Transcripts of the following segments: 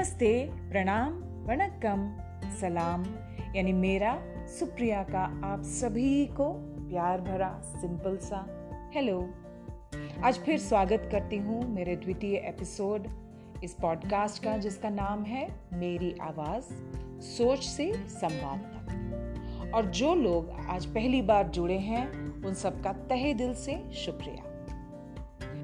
नमस्ते, प्रणाम, वणक्कम, सलाम। यानी मेरा, सुप्रिया का आप सभी को प्यार भरा सिंपल सा हेलो आज फिर स्वागत करती हूँ मेरे द्वितीय एपिसोड इस पॉडकास्ट का, जिसका नाम है मेरी आवाज़, सोच से संवाद तक। और जो लोग आज पहली बार जुड़े हैं, उन सबका तहे दिल से शुक्रिया।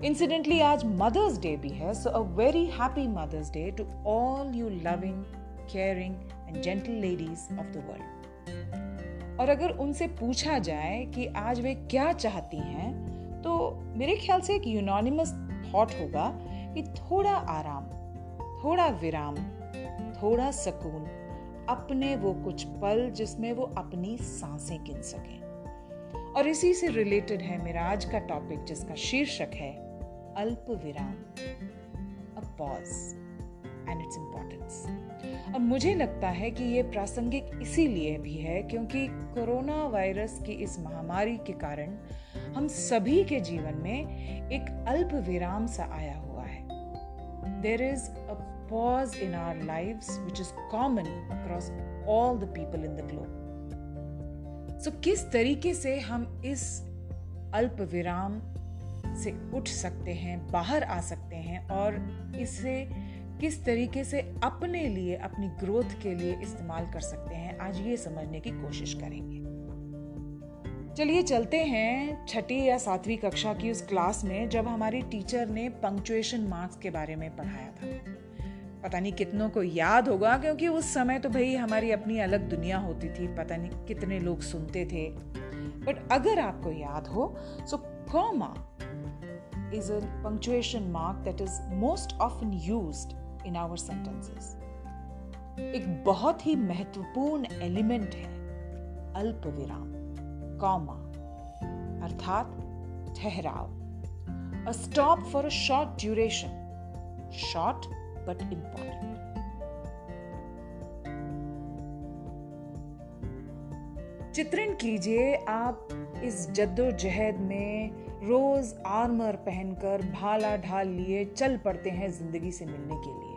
इंसिडेंटली आज मदर्स डे भी है so a very happy Mother's Day to all you loving caring and gentle ladies of the world और अगर उनसे पूछा जाए कि आज वे क्या चाहती हैं तो मेरे ख्याल से एक यूनोनिमस थॉट होगा कि थोड़ा आराम, थोड़ा विराम, थोड़ा सुकून अपने वो कुछ पल जिसमें वो अपनी साँसें गिन सकें। और इसी से रिलेटेड है मेरा आज का टॉपिक जिसका शीर्षक है अल्प विराम a pause and its importance और मुझे लगता है कि ये प्रासंगिक इसीलिए भी है क्योंकि कोरोना वायरस की इस महामारी के कारण हम सभी के जीवन में एक अल्प विराम सा आया हुआ है। There is a pause in our life which is common across all the people in the globe so किस तरीके से हम इस अल्प विराम से उठ सकते हैं, बाहर आ सकते हैं और इसे किस तरीके से अपने लिए, अपनी ग्रोथ के लिए इस्तेमाल कर सकते हैं, आज ये समझने की कोशिश करेंगे। चलिए चलते हैं छठी या सातवीं कक्षा की उस क्लास में जब हमारी टीचर ने पंक्चुएशन मार्क्स के बारे में पढ़ाया था। पता नहीं कितनों को याद होगा, क्योंकि उस समय तो भाई हमारी अपनी अलग दुनिया होती थी, पता नहीं कितने लोग सुनते थे। बट अगर आपको याद हो so comma is a punctuation mark that is most often used in our sentences. एक बहुत ही महत्वपूर्ण एलिमेंट है अल्प विराम कॉमा अर्थात ठहराव a stop for a short duration short but important चित्रण कीजिए, आप इस जद्दोजहद में रोज आर्मर पहनकर भाला ढाल लिए चल पड़ते हैं ज़िंदगी से मिलने के लिए।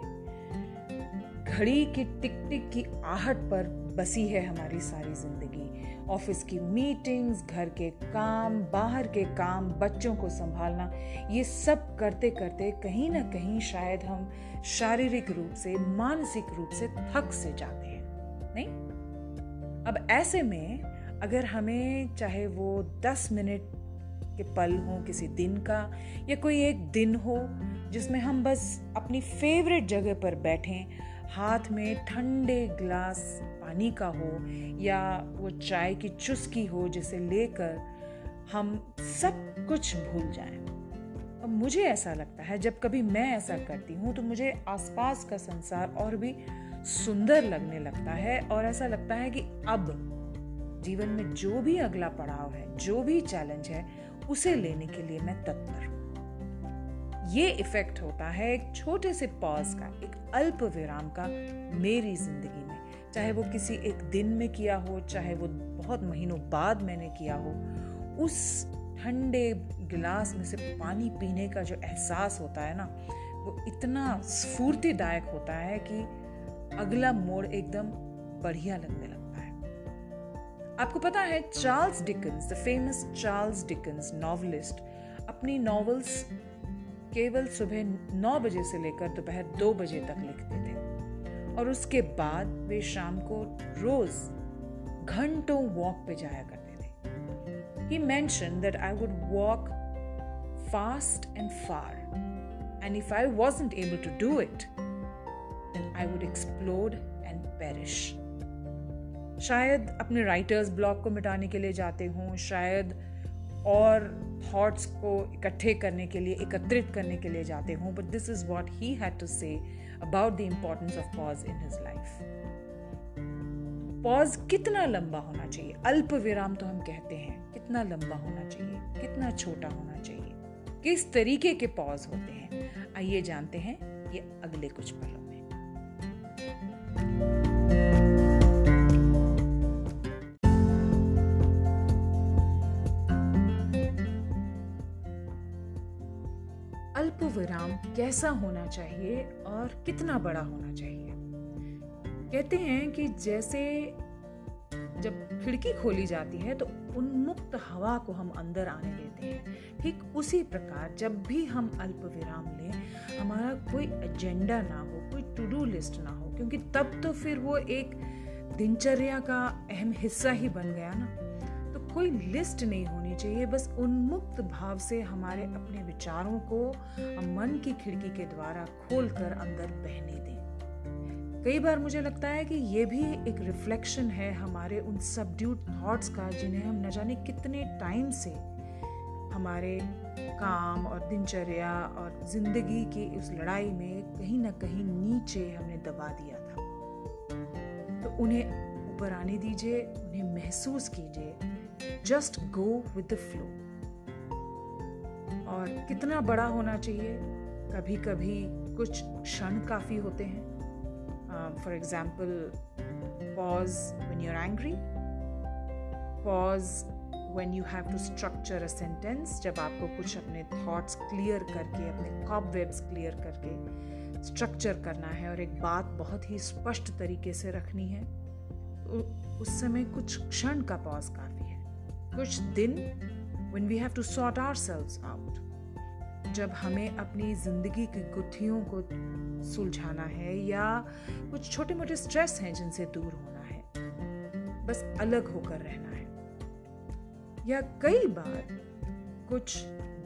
घड़ी की टिक टिक की आहट पर बसी है हमारी सारी ज़िंदगी। ऑफ़िस की मीटिंग्स, घर के काम, बाहर के काम, बच्चों को संभालना, ये सब करते करते कहीं ना कहीं शायद हम शारीरिक रूप से, मानसिक रूप से थक से जाते हैं। नहीं? अब ऐसे में अगर हमें चाहे वो दस मिनट के पल हो, किसी दिन का, या कोई एक दिन हो, जिसमें हम बस अपनी फेवरेट जगह पर बैठें, हाथ में ठंडे ग्लास पानी का हो, या वो चाय की चुस्की हो, जिसे लेकर हम सब कुछ भूल जाएँ। अब मुझे ऐसा लगता है, जब कभी मैं ऐसा करती हूँ तो मुझे आसपास का संसार और भी सुंदर लगने लगता है, और ऐसा लगता है कि अब जीवन में जो भी अगला पड़ाव है, जो भी चैलेंज है उसे लेने के लिए मैं तत्पर हूँ। ये इफ़ेक्ट होता है एक छोटे से पॉज का, एक अल्प विराम का मेरी ज़िंदगी में। चाहे वो किसी एक दिन में किया हो, चाहे वो बहुत महीनों बाद मैंने किया हो, उस ठंडे गिलास में से पानी पीने का जो एहसास होता है ना, वो इतना स्फूर्तिदायक होता है कि अगला मोड़ एकदम बढ़िया लगने लगता आपको पता है Charles Dickens the famous Charles Dickens novelist अपनी नॉवेल्स केवल सुबह नौ बजे से लेकर दोपहर दो बजे तक लिखते थे और उसके बाद वे शाम को रोज घंटों वॉक पे जाया करते थे he mention that I would walk fast and far and if I wasn't able to do it I would explode and perish. शायद अपने राइटर्स ब्लॉक को मिटाने के लिए जाते हों, शायद और थॉट्स को इकट्ठे करने के लिए, एकत्रित करने के लिए जाते हों but this is what he had to say about the importance of pause in his life pause कितना लंबा होना चाहिए? अल्प विराम तो हम कहते हैं, कितना लंबा होना चाहिए? कितना छोटा होना चाहिए? किस तरीके के पॉज होते हैं? आइए जानते हैं ये अगले कुछ पलों में। कैसा होना चाहिए और कितना बड़ा होना चाहिए। कहते हैं कि जैसे जब खिड़की खोली जाती है तो उन्मुक्त हवा को हम अंदर आने देते हैं। ठीक उसी प्रकार जब भी हम अल्प विराम लें, हमारा कोई एजेंडा ना हो, कोई टू डू लिस्ट ना हो, क्योंकि तब तो फिर वो एक दिनचर्या का अहम हिस्सा ही बन गया ना। तो कोई लिस्ट नहीं होनी चाहिए, बस उन्मुक्त भाव से हमारे अपने विचारों को मन की खिड़की के द्वारा खोलकर अंदर बहने दें। कई बार मुझे लगता है कि ये भी एक रिफ्लेक्शन है हमारे उन सबड्यूड थॉट्स का, जिन्हें हम न जाने कितने टाइम से हमारे काम और दिनचर्या और ज़िंदगी की उस लड़ाई में कहीं ना कहीं नीचे हमने दबा दिया था। तो उन्हें ऊपर आने दीजिए, उन्हें महसूस कीजिए। Just go with the flow और कितना बड़ा होना चाहिए कभी कभी कुछ क्षण काफ़ी होते हैं। For example pause when you angry pause when you have to structure a sentence जब आपको कुछ अपने थाट्स क्लियर करके, अपने कॉप वेब्स क्लियर करके स्ट्रक्चर करना है और एक बात बहुत ही स्पष्ट तरीके से रखनी है उस समय कुछ क्षण का पॉज काफ़ी है। कुछ दिन when we have to sort ourselves out, जब हमें अपनी ज़िंदगी की गुत्थियों को सुलझाना है या कुछ छोटे मोटे स्ट्रेस हैं जिनसे दूर होना है, बस अलग होकर रहना है। या कई बार कुछ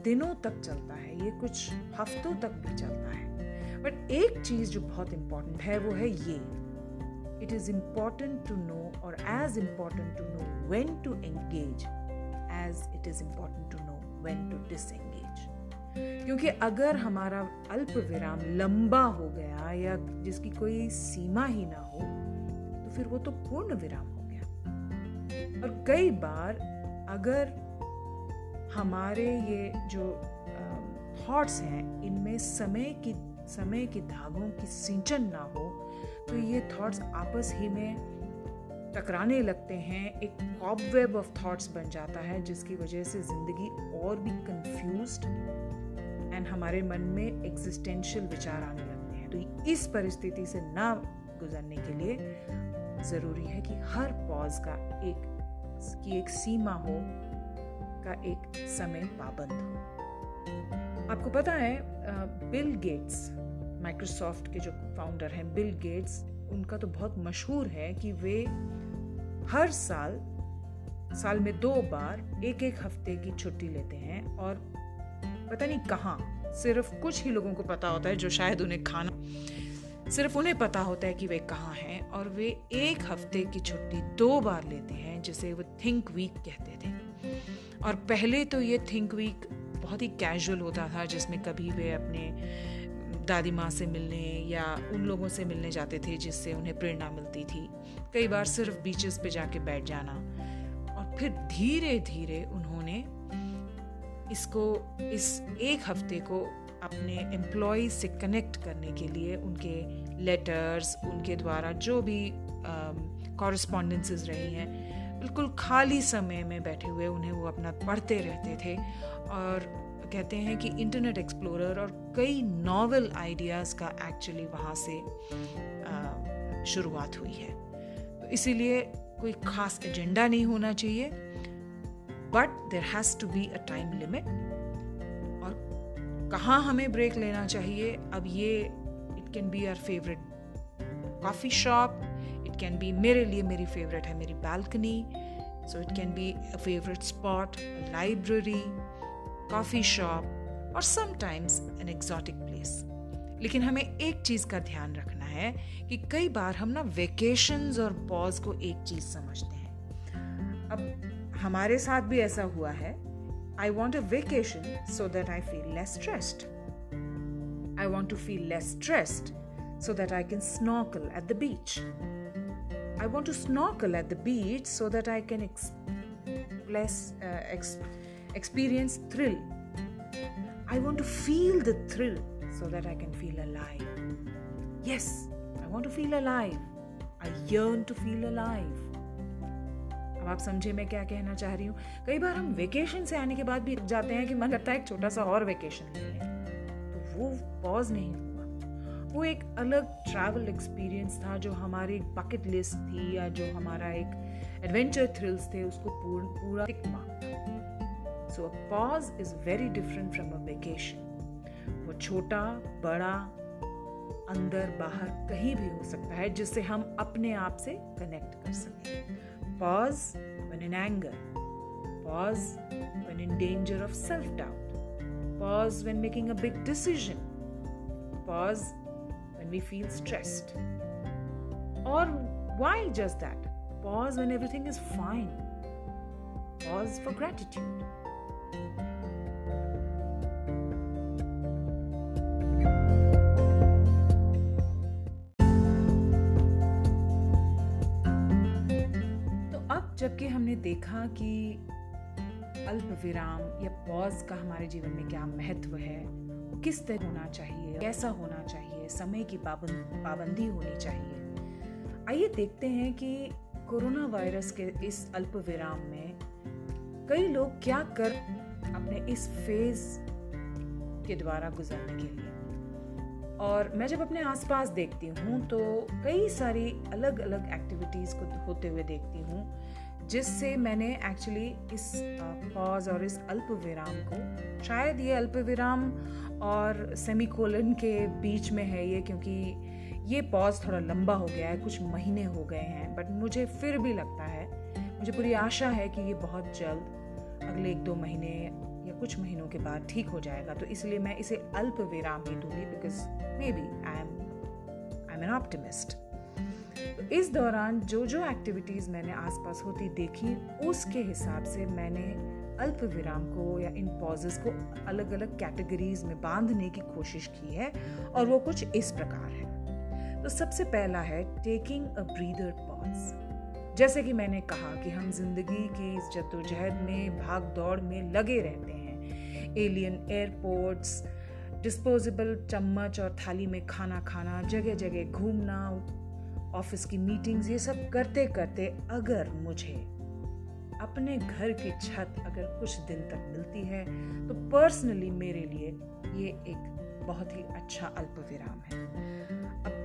दिनों तक चलता है, ये कुछ हफ्तों तक भी चलता है बट एक चीज़ जो बहुत इंपॉर्टेंट है, वो है ये। It is important to know और as important to know when to engage as it is important to know when to disengage क्योंकि अगर हमारा अल्प विराम लंबा हो गया या जिसकी कोई सीमा ही ना हो तो फिर वो तो पूर्ण विराम हो गया। और कई बार अगर हमारे ये जो थॉट्स हैं, इनमें समय की समय की धागों की सिंचन ना हो तो ये थॉट्स आपस ही में टकराने लगते हैं। एक कॉबवेब ऑफ़ थॉट्स बन जाता है, जिसकी वजह से ज़िंदगी और भी कंफ्यूज्ड एंड हमारे मन में एग्जिस्टेंशियल विचार आने लगते हैं। तो इस परिस्थिति से ना गुजरने के लिए ज़रूरी है कि हर पॉज का एक, की एक सीमा हो, का एक समय पाबंद हो। आपको पता है बिल गेट्स माइक्रोसॉफ्ट के जो फाउंडर हैं बिल गेट्स उनका तो बहुत मशहूर है कि वे हर साल साल में दो बार एक एक हफ़्ते की छुट्टी लेते हैं और पता नहीं कहाँ, सिर्फ़ कुछ ही लोगों को पता होता है जो शायद उन्हें खाना, सिर्फ़ उन्हें पता होता है कि वे कहाँ हैं और वे एक हफ़्ते की छुट्टी दो बार लेते हैं, जिसे वो थिंक वीक कहते थे। और पहले तो ये थिंक वीक बहुत ही कैजुअल होता था, जिसमें कभी वे अपने दादी माँ से मिलने या उन लोगों से मिलने जाते थे जिससे उन्हें प्रेरणा मिलती थी। कई बार सिर्फ़ बीचेस पे जाके बैठ जाना। और फिर धीरे धीरे उन्होंने इसको, इस एक हफ़्ते को अपने एम्प्लॉय से कनेक्ट करने के लिए उनके लेटर्स उनके द्वारा जो भी कॉरस्पॉन्डेंसेस रही हैं, बिल्कुल खाली समय में बैठे हुए उन्हें वो अपना पढ़ते रहते थे। और कहते हैं कि इंटरनेट एक्सप्लोरर और कई नॉवल आइडियाज़ का एक्चुअली वहाँ से शुरुआत हुई है। तो इसीलिए कोई ख़ास एजेंडा नहीं होना चाहिए but there has to be a time limit और कहाँ हमें ब्रेक लेना चाहिए? अब ये it can be our favourite coffee shop it can be मेरे लिए मेरी फेवरेट है मेरी balcony so it can be a favourite spot library coffee shop और समटाइम्स एन एग्जॉटिक प्लेस लेकिन हमें एक चीज़ का ध्यान रखना है कि कई बार हम ना वेकेशंस और पॉज को एक चीज़ समझते हैं। अब हमारे साथ भी ऐसा हुआ है। I want a vacation so that I feel less stressed I want to feel less stressed so that I can snorkel at the beach. I want to snorkel at the beach so that I can ex- less, uh, experience thrill. I want to feel the thrill so that I can feel alive. Yes, I want to feel alive. I yearn to feel alive. अब आप समझे मैं क्या कहना चाह रही हूँ कई बार हम वेकेशन से आने के बाद भी जाते हैं कि मन करता है एक छोटा सा और वेकेशन ले लें वो पॉज नहीं हुआ वो एक अलग ट्रैवल एक्सपीरियंस था जो हमारी बकेट लिस्ट थी या जो हमारा एक एडवेंचर थ्रिल्स थे उसको पूर्ण पूरा tick mark so pause is very different from a vacation वो छोटा बड़ा अंदर बाहर कहीं भी हो सकता है जिससे हम अपने आप से कनेक्ट कर सकें pause when in anger pause when in danger of self-doubt pause when making a big decision pause when we feel stressed or why just that pause when everything is fine pause for gratitude जबकि हमने देखा कि अल्प विराम या pause का हमारे जीवन में क्या महत्व है किस तरह होना चाहिए, कैसा होना चाहिए, समय की पाबंदी होनी चाहिए। आइए देखते हैं कि कोरोना वायरस के इस अल्प विराम में कई लोग क्या कर अपने इस फ़ेज़ के द्वारा गुजरने के लिए। और मैं जब अपने आसपास देखती हूँ तो कई सारी अलग अलग एक्टिविटीज़ को होते हुए देखती हूँ, जिससे मैंने एक्चुअली इस पॉज और इस अल्प विराम को, शायद ये अल्प विराम और सेमीकोलन के बीच में है ये, क्योंकि ये पॉज थोड़ा लंबा हो गया है, कुछ महीने हो गए हैं बट मुझे फिर भी लगता है, मुझे पूरी आशा है कि ये बहुत जल्द अगले एक दो महीने या कुछ महीनों के बाद ठीक हो जाएगा तो इसलिए मैं इसे अल्प विराम ही दूँगी because maybe I am I am an optimist इस दौरान जो जो एक्टिविटीज़ मैंने आसपास होती देखी, उसके हिसाब से मैंने अल्प विराम को या इन पॉजेस को अलग अलग कैटेगरीज में बांधने की कोशिश की है और वो कुछ इस प्रकार है। तो सबसे पहला है टेकिंग अ ब्रीदर पॉज जैसे कि मैंने कहा कि हम ज़िंदगी की इस जद्दोजहद में भाग दौड़ में लगे रहते हैं। एलियन एयरपोर्ट्स डिस्पोजेबल चम्मच और थाली में खाना खाना जगह जगह घूमना ऑफ़िस की मीटिंग्स ये सब करते करते अगर मुझे अपने घर की छत अगर कुछ दिन तक मिलती है तो पर्सनली मेरे लिए ये एक बहुत ही अच्छा अल्प विराम है।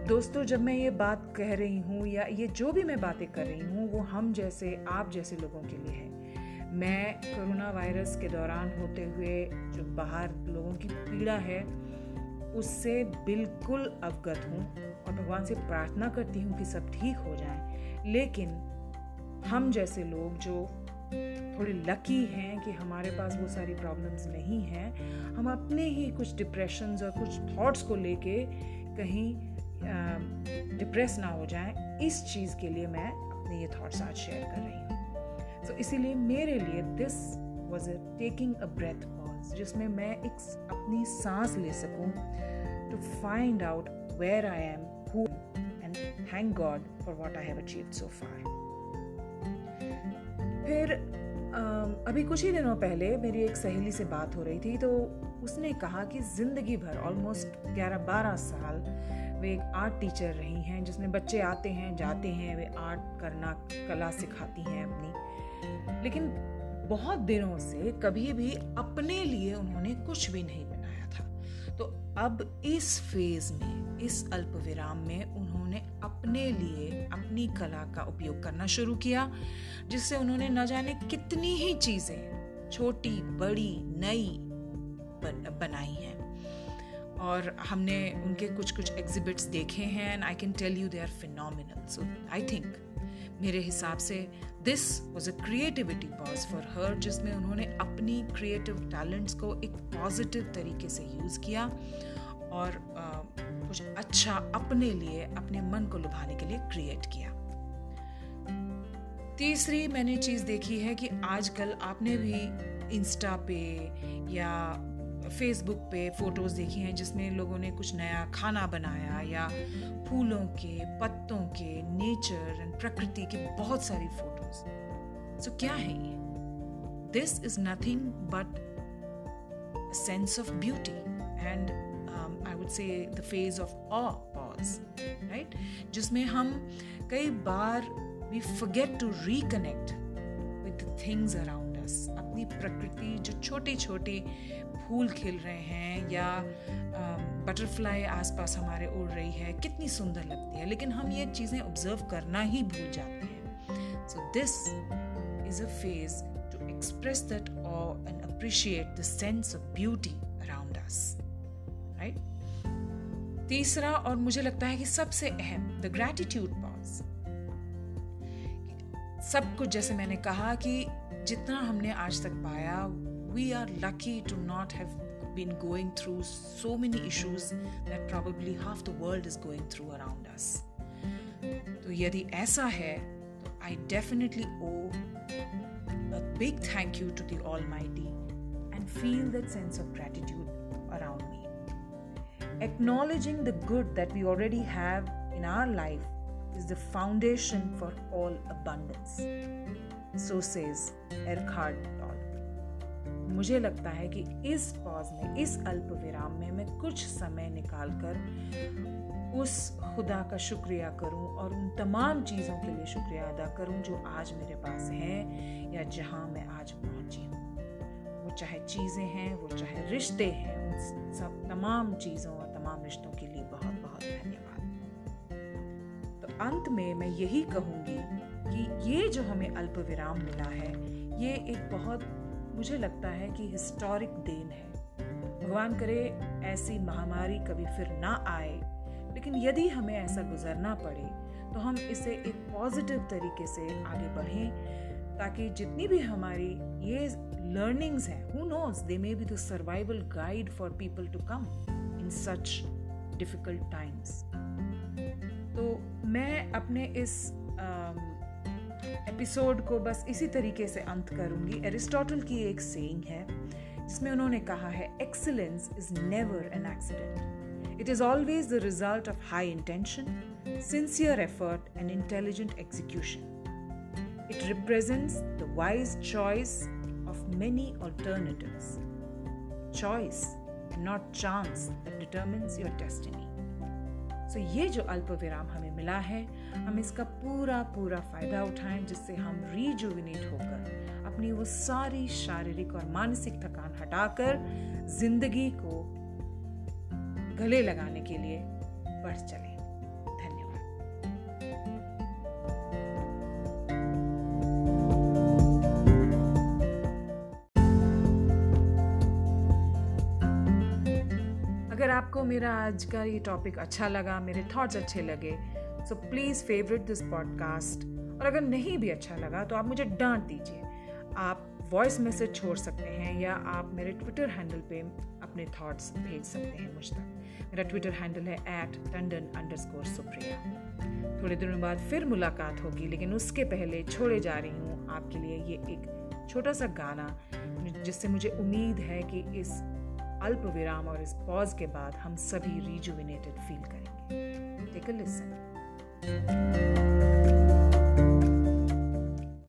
दोस्तों, जब मैं ये बात कह रही हूँ या ये जो भी मैं बातें कर रही हूँ, वो हम जैसे, आप जैसे लोगों के लिए है। मैं कोरोना वायरस के दौरान होते हुए जो बाहर लोगों की पीड़ा है, उससे बिल्कुल अवगत हूँ और भगवान से प्रार्थना करती हूँ कि सब ठीक हो जाए। लेकिन हम जैसे लोग जो थोड़े लकी हैं कि हमारे पास वो सारी प्रॉब्लम्स नहीं हैं, हम अपने ही कुछ डिप्रेशंस और कुछ थॉट्स को लेके कहीं डिप्रेस ना हो जाएँ इस चीज़ के लिए मैं अपने ये थॉट्स आज शेयर कर रही हूँ। सो so, इसीलिए मेरे लिए this was a taking a breath pause जिसमें मैं एक अपनी सांस ले सकूँ to find out where I am who and thank God for what I have achieved so far फिर अभी कुछ ही दिनों पहले मेरी एक सहेली से बात हो रही थी तो उसने कहा कि ज़िंदगी भर ऑलमोस्ट 11-12 साल वे एक आर्ट टीचर रही हैं जिसमें बच्चे आते हैं जाते हैं वे आर्ट करना कला सिखाती हैं अपनी। लेकिन बहुत दिनों से कभी भी अपने लिए उन्होंने कुछ भी नहीं बनाया था। तो अब इस फ़ेज़ में इस अल्प विराम में उन्होंने अपने लिए अपनी कला का उपयोग करना शुरू किया जिससे उन्होंने न जाने कितनी ही चीज़ें छोटी बड़ी नई बन, बनाई हैं। और हमने उनके कुछ कुछ एग्जिबिट्स देखे हैं and I can tell you they are phenomenal so I think मेरे हिसाब से this was a creativity pause for her जिसमें उन्होंने अपनी क्रिएटिव टैलेंट्स को एक पॉजिटिव तरीके से यूज़ किया और uh, कुछ अच्छा अपने लिए अपने मन को लुभाने के लिए क्रिएट किया। तीसरी मैंने चीज़ देखी है कि आजकल आपने भी इंस्टा पे या फेसबुक पे फ़ोटोज़ देखी हैं जिसमें लोगों ने कुछ नया खाना बनाया या फूलों के, पत्तों के नेचर एंड प्रकृति के बहुत सारी फ़ोटोज़ सो क्या है ये? This is nothing but sense of beauty and I would say the phase of awe pause right जिसमें हम कई बार we forget to reconnect with things around us अपनी प्रकृति जो छोटे छोटे फूल खिल रहे हैं या बटरफ्लाई आसपास हमारे उड़ रही है, कितनी सुंदर लगती है। लेकिन हम ये चीज़ें ऑब्ज़र्व करना ही भूल जाते हैं। So this is a phase to express that और and appreciate the sense of beauty around us right तीसरा और मुझे लगता है कि सबसे अहम द ग्रैटिट्यूड सब कुछ जैसे मैंने कहा कि जितना हमने आज तक पाया we are lucky to not have been going through so many issues that probably half the world is going through around us. तो यदि ऐसा है तो I definitely owe a big thank you to the Almighty and feel that sense of gratitude around me. Acknowledging the good that we already have in our life is the foundation for all abundance. So says Erkhard मुझे लगता है कि इस pause में, इस अल्प विराम में मैं कुछ समय निकालकर उस खुदा का शुक्रिया करूँ और उन तमाम चीज़ों के लिए शुक्रिया अदा करूँ जो आज मेरे पास हैं या जहाँ मैं आज पहुँची हूँ वो चाहे चीज़ें हैं, वो चाहे रिश्ते हैं, उन सब तमाम चीज़ों और तमाम रिश्तों के लिए अंत में मैं यही कहूँगी कि ये जो हमें अल्प विराम मिला है, ये एक बहुत मुझे लगता है कि हिस्टोरिक देन है। भगवान करे, ऐसी महामारी कभी फिर ना आए, लेकिन यदि हमें ऐसा गुजरना पड़े तो हम इसे एक पॉजिटिव तरीके से आगे बढ़ें, ताकि जितनी भी हमारी ये लर्निंग्स हैं who knows they may be the survival guide for people to come in such difficult times तो मैं अपने इस एपिसोड को बस इसी तरीके से अंत करूँगी एरिस्टोटल की एक सेइंग है, जिसमें उन्होंने कहा है excellence is never an accident it is always the result of high intention sincere effort and intelligent represents the wise choice of many alternatives. Choice and not chance, that determines your destiny. So ये जो अल्प विराम हमें मिला है, हम इसका पूरा पूरा फ़ायदा उठाएँ, जिससे हम रिजुविनेट होकर अपनी वो सारी शारीरिक और मानसिक थकान हटाकर ज़िंदगी को गले लगाने के लिए बढ़ चले। मेरा आज का ये टॉपिक अच्छा लगा, मेरे थॉट्स अच्छे लगे so please favourite this podcast और अगर नहीं भी अच्छा लगा तो आप मुझे डांट दीजिए। आप वॉइस मैसेज छोड़ सकते हैं या आप मेरे ट्विटर हैंडल पे अपने थॉट्स भेज सकते हैं मुझ तक। मेरा ट्विटर हैंडल है एट टंडन अंडर सुप्रिया थोड़े दिनों बाद फिर मुलाकात होगी, लेकिन उसके पहले छोड़े जा रही हूँ। आपके लिए ये एक छोटा सा गाना, जिससे मुझे उम्मीद है कि इस अल्प विराम और इस पॉज के बाद हम सभी रिजुविनेटेड फील करेंगे। Take a listen